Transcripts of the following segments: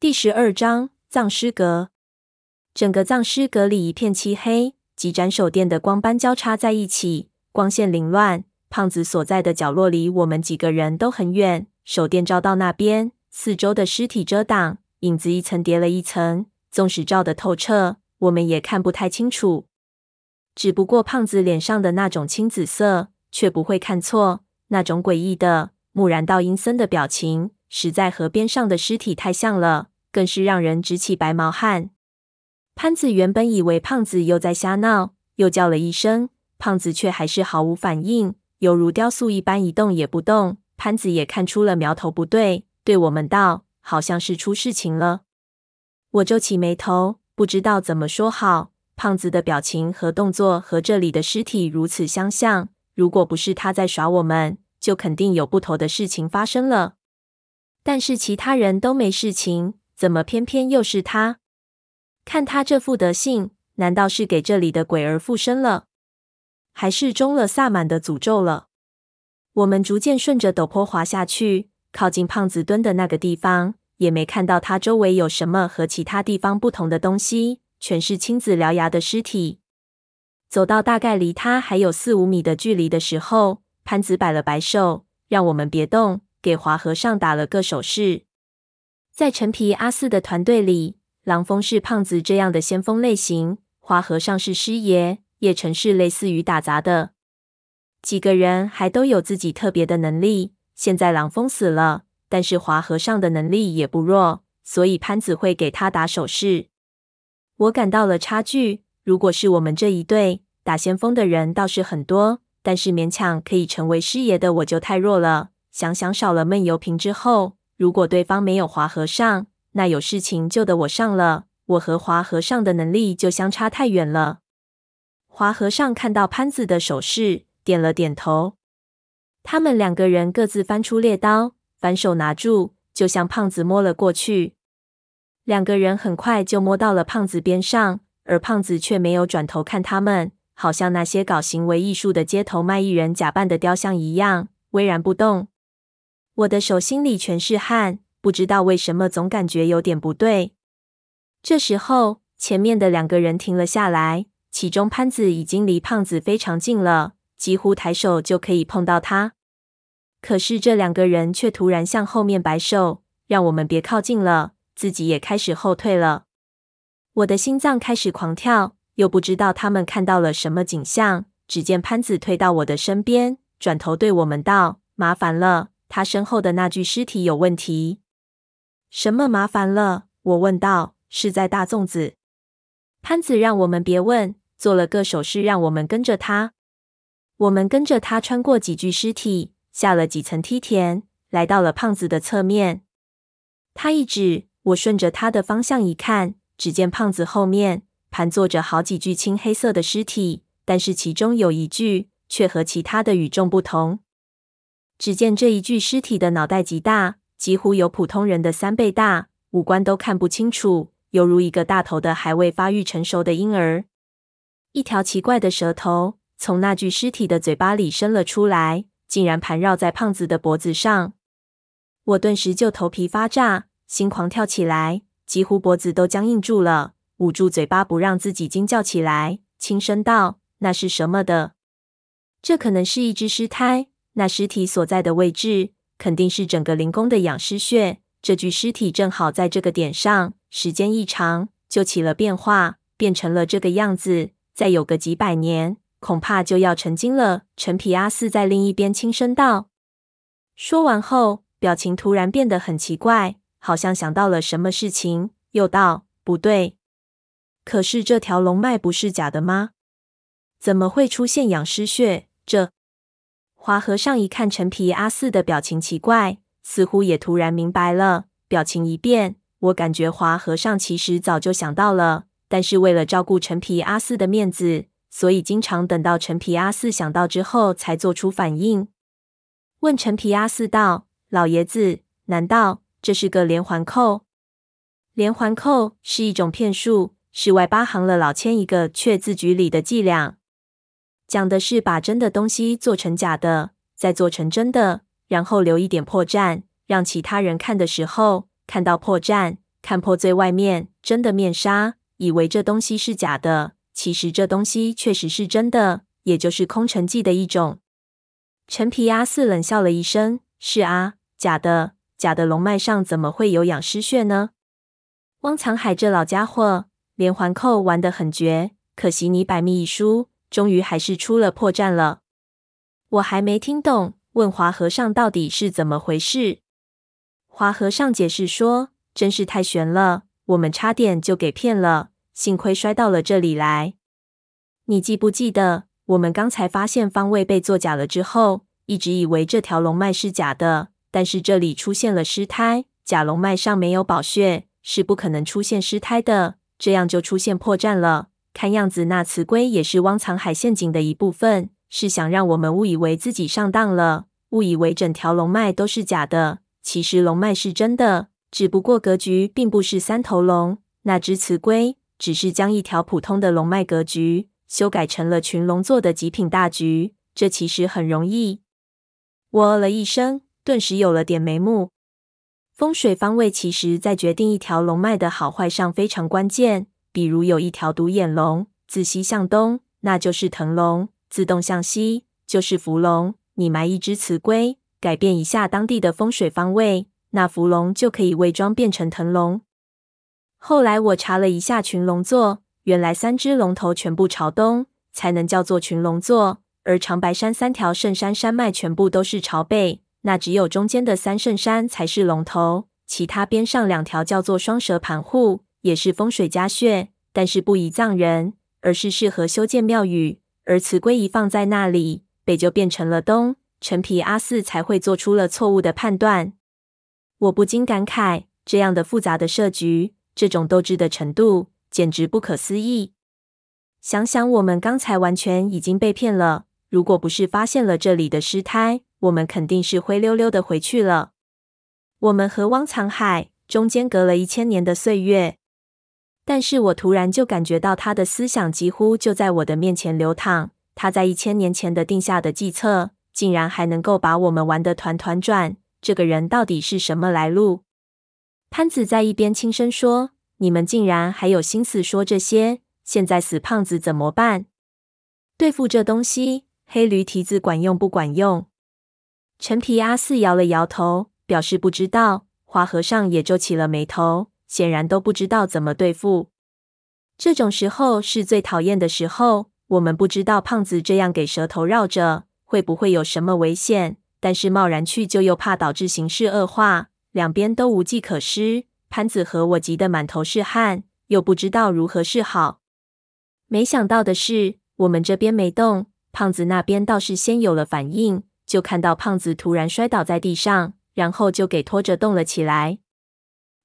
第十二章葬尸阁。整个葬尸阁里一片漆黑，几盏手电的光斑交叉在一起，光线凌乱。胖子所在的角落离我们几个人都很远，手电照到那边，四周的尸体遮挡，影子一层叠了一层。纵使照得透彻，我们也看不太清楚。只不过胖子脸上的那种青紫色，却不会看错，那种诡异的、木然到阴森的表情，实在和边上的尸体太像了。更是让人直起白毛汗。潘子原本以为胖子又在瞎闹，又叫了一声，胖子却还是毫无反应，犹如雕塑一般一动也不动。潘子也看出了苗头不对，对我们道：“好像是出事情了。”我皱起眉头，不知道怎么说好。胖子的表情和动作和这里的尸体如此相像，如果不是他在耍我们，就肯定有不妥的事情发生了。但是其他人都没事情。怎么偏偏又是他？看他这副德性，难道是给这里的鬼儿附身了，还是中了萨满的诅咒了？我们逐渐顺着陡坡滑下去，靠近胖子蹲的那个地方，也没看到他周围有什么和其他地方不同的东西，全是青紫獠牙的尸体。走到大概离他还有四五米的距离的时候，潘子摆了摆手，让我们别动，给华和尚打了个手势。在陈皮阿四的团队里，狼峰是胖子这样的先锋类型，花和尚是师爷，叶辰是类似于打杂的。几个人还都有自己特别的能力。现在狼峰死了，但是华和尚的能力也不弱，所以潘子会给他打手势。我感到了差距。如果是我们这一队，打先锋的人倒是很多，但是勉强可以成为师爷的我就太弱了。想想少了闷油瓶之后。如果对方没有华和尚，那有事情就得我上了。我和华和尚的能力就相差太远了。华和尚看到潘子的手势，点了点头。他们两个人各自翻出猎刀，反手拿住，就向胖子摸了过去。两个人很快就摸到了胖子边上，而胖子却没有转头看他们，好像那些搞行为艺术的街头卖艺人假扮的雕像一样，巍然不动。我的手心里全是汗，不知道为什么总感觉有点不对。这时候，前面的两个人停了下来，其中潘子已经离胖子非常近了，几乎抬手就可以碰到他。可是这两个人却突然向后面摆手，让我们别靠近了，自己也开始后退了。我的心脏开始狂跳，又不知道他们看到了什么景象。只见潘子退到我的身边，转头对我们道：“麻烦了。”他身后的那具尸体有问题。什么麻烦了？我问道。是在大粽子。潘子让我们别问，做了个手势，让我们跟着他。我们跟着他穿过几具尸体，下了几层梯田，来到了胖子的侧面。他一指，我顺着他的方向一看，只见胖子后面盘坐着好几具青黑色的尸体，但是其中有一具却和其他的与众不同。只见这一具尸体的脑袋极大，几乎有普通人的三倍大，五官都看不清楚，犹如一个大头的还未发育成熟的婴儿。一条奇怪的舌头从那具尸体的嘴巴里伸了出来，竟然盘绕在胖子的脖子上。我顿时就头皮发炸，心狂跳起来，几乎脖子都僵硬住了，捂住嘴巴不让自己惊叫起来，轻声道：“那是什么的？这可能是一只尸胎。”那尸体所在的位置，肯定是整个灵宫的养尸穴。这具尸体正好在这个点上，时间一长，就起了变化，变成了这个样子。再有个几百年，恐怕就要成精了。陈皮阿四在另一边轻声道。说完后，表情突然变得很奇怪，好像想到了什么事情，又道：“不对，可是这条龙脉不是假的吗？怎么会出现养尸穴？这……”华和尚一看陈皮阿四的表情奇怪，似乎也突然明白了，表情一变。我感觉华和尚其实早就想到了，但是为了照顾陈皮阿四的面子，所以经常等到陈皮阿四想到之后才做出反应。问陈皮阿四道：“老爷子，难道这是个连环扣？连环扣是一种骗术，是外八行了老千一个却自局里的伎俩。”讲的是把真的东西做成假的，再做成真的，然后留一点破绽，让其他人看的时候看到破绽，看破最外面真的面纱，以为这东西是假的，其实这东西确实是真的，也就是空城计的一种。陈皮阿四冷笑了一声：“是啊，假的，假的龙脉上怎么会有养尸穴呢？”汪藏海这老家伙连环扣玩得很绝，可惜你百密一疏，终于还是出了破绽了。我还没听懂，问华和尚到底是怎么回事。华和尚解释说：“真是太悬了，我们差点就给骗了，幸亏摔到了这里来。你记不记得，我们刚才发现方位被作假了之后，一直以为这条龙脉是假的，但是这里出现了尸胎，假龙脉上没有宝穴，是不可能出现尸胎的，这样就出现破绽了。看样子那雌龟也是汪藏海陷阱的一部分，是想让我们误以为自己上当了，误以为整条龙脉都是假的。”其实龙脉是真的，只不过格局并不是三头龙。那只雌龟只是将一条普通的龙脉格局修改成了群龙座的极品大局。这其实很容易。我呃了一声，顿时有了点眉目。风水方位其实在决定一条龙脉的好坏上非常关键。比如有一条独眼龙，自西向东，那就是腾龙；自东向西，就是伏龙。你埋一只雌龟。改变一下当地的风水方位，那伏龙就可以伪装变成腾龙。后来我查了一下群龙座，原来三只龙头全部朝东才能叫做群龙座，而长白山三条圣山山脉全部都是朝北，那只有中间的三圣山才是龙头，其他边上两条叫做双蛇盘户，也是风水家穴，但是不宜葬人，而是适合修建庙宇。而雌龟一放在那里，北就变成了东。陈皮阿四才会做出了错误的判断，我不禁感慨：这样的复杂的设局，这种斗智的程度，简直不可思议。想想我们刚才完全已经被骗了，如果不是发现了这里的尸胎，我们肯定是灰溜溜的回去了。我们和汪藏海中间隔了一千年的岁月，但是我突然就感觉到他的思想几乎就在我的面前流淌，他在一千年前的定下的计策。竟然还能够把我们玩得团团转，这个人到底是什么来路？潘子在一边轻声说：“你们竟然还有心思说这些？现在死胖子怎么办？对付这东西，黑驴蹄子管用不管用？”陈皮阿四摇了摇头，表示不知道。花和尚也皱起了眉头，显然都不知道怎么对付。这种时候是最讨厌的时候，我们不知道胖子这样给蛇头绕着。会不会有什么危险？但是贸然去救又怕导致形势恶化，两边都无计可施。潘子和我急得满头是汗，又不知道如何是好。没想到的是，我们这边没动，胖子那边倒是先有了反应，就看到胖子突然摔倒在地上，然后就给拖着动了起来。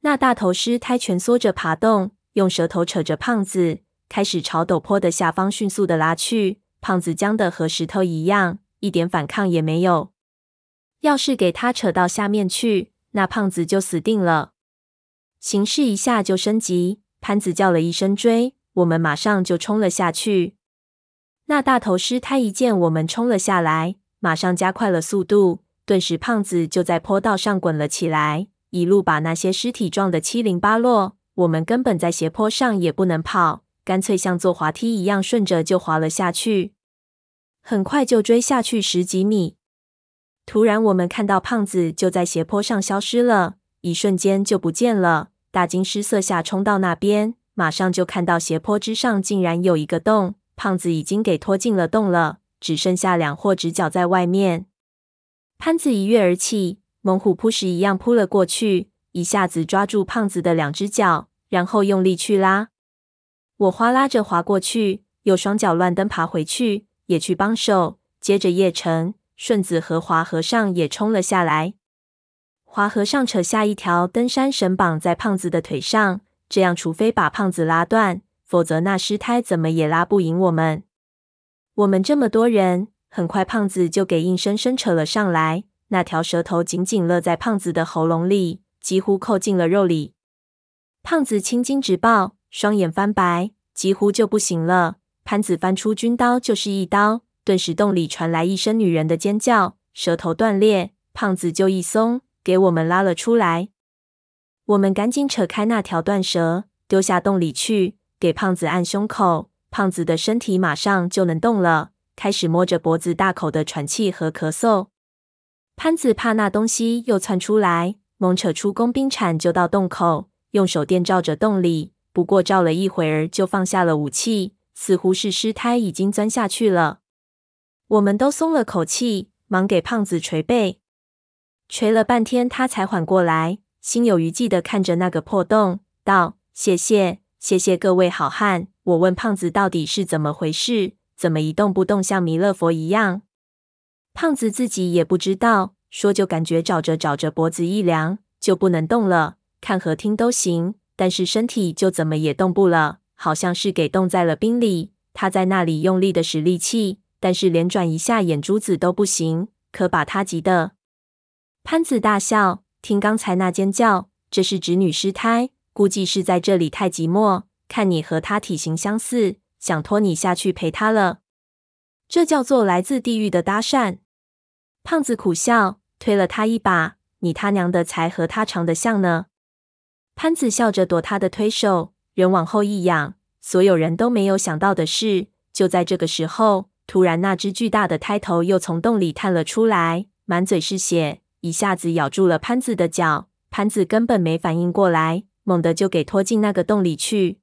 那大头尸胎蜷缩着爬动，用舌头扯着胖子，开始朝陡坡的下方迅速的拉去。胖子僵得和石头一样。一点反抗也没有。要是给他扯到下面去，那胖子就死定了。形势一下就升级，潘子叫了一声追，我们马上就冲了下去。那大头尸胎一见我们冲了下来，马上加快了速度，顿时胖子就在坡道上滚了起来，一路把那些尸体撞得七零八落。我们根本在斜坡上也不能跑，干脆像坐滑梯一样顺着就滑了下去。很快就追下去十几米，突然我们看到胖子就在斜坡上消失了，一瞬间就不见了。大惊失色下冲到那边，马上就看到斜坡之上竟然有一个洞，胖子已经给拖进了洞了，只剩下两货直角在外面。潘子一跃而起，猛虎扑食一样扑了过去，一下子抓住胖子的两只脚，然后用力去拉。我哗啦着滑过去，又双脚乱蹬爬回去。也去帮手，接着叶辰、顺子和华和尚也冲了下来。华和尚扯下一条登山绳绑在胖子的腿上，这样除非把胖子拉断，否则那尸胎怎么也拉不赢我们。我们这么多人，很快胖子就给硬生生扯了上来，那条蛇头紧紧勒在胖子的喉咙里，几乎扣进了肉里。胖子青筋直爆，双眼翻白，几乎就不行了。潘子翻出军刀就是一刀，顿时洞里传来一声女人的尖叫，舌头断裂，胖子就一松，给我们拉了出来。我们赶紧扯开那条断蛇，丢下洞里去，给胖子按胸口。胖子的身体马上就能动了，开始摸着脖子大口的喘气和咳嗽。潘子怕那东西又窜出来，猛扯出工兵铲就到洞口，用手电照着洞里。不过照了一会儿，就放下了武器，似乎是尸胎已经钻下去了。我们都松了口气，忙给胖子捶背。捶了半天，他才缓过来，心有余悸地看着那个破洞，道：“谢谢，谢谢各位好汉。”我问胖子到底是怎么回事，怎么一动不动，像弥勒佛一样？胖子自己也不知道，说就感觉找着找着脖子一凉，就不能动了，看和听都行。但是身体就怎么也动不了，好像是给冻在了冰里。他在那里用力的使力气，但是连转一下眼珠子都不行，可把他急的。潘子大笑，听刚才那尖叫，这是侄女失胎，估计是在这里太寂寞，看你和他体型相似，想拖你下去陪他了。这叫做来自地狱的搭讪。胖子苦笑，推了他一把，你他娘的才和他长得像呢。潘子笑着躲他的推手，人往后一仰。所有人都没有想到的是，就在这个时候，突然那只巨大的胎头又从洞里探了出来，满嘴是血，一下子咬住了潘子的脚。潘子根本没反应过来，猛地就给拖进那个洞里去。